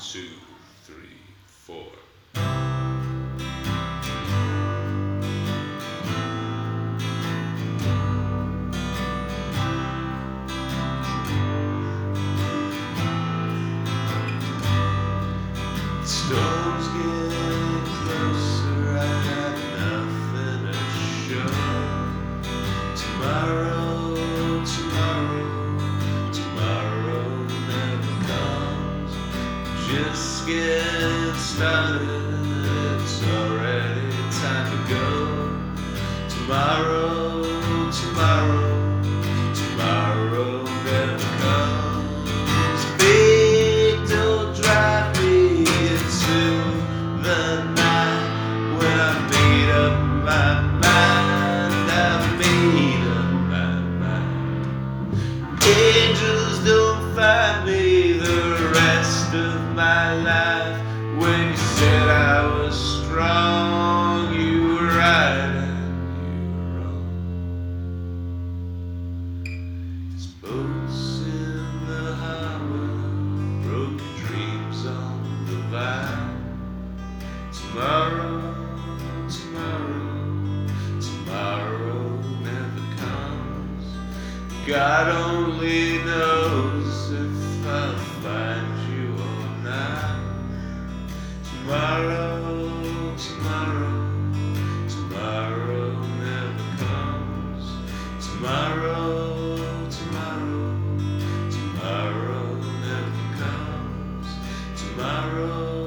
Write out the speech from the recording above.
two, three, four. Storms get started. It's already time to go. Tomorrow, tomorrow, tomorrow never comes. Big, don't drive me into the night when I made up my mind. I made up my mind. Angels don't find me the rest of my life. When you said I was strong, you were right and you were wrong. There's boats in the harbor, broken dreams on the vine. Tomorrow, tomorrow, tomorrow never comes. God only knows if I'll find you tomorrow.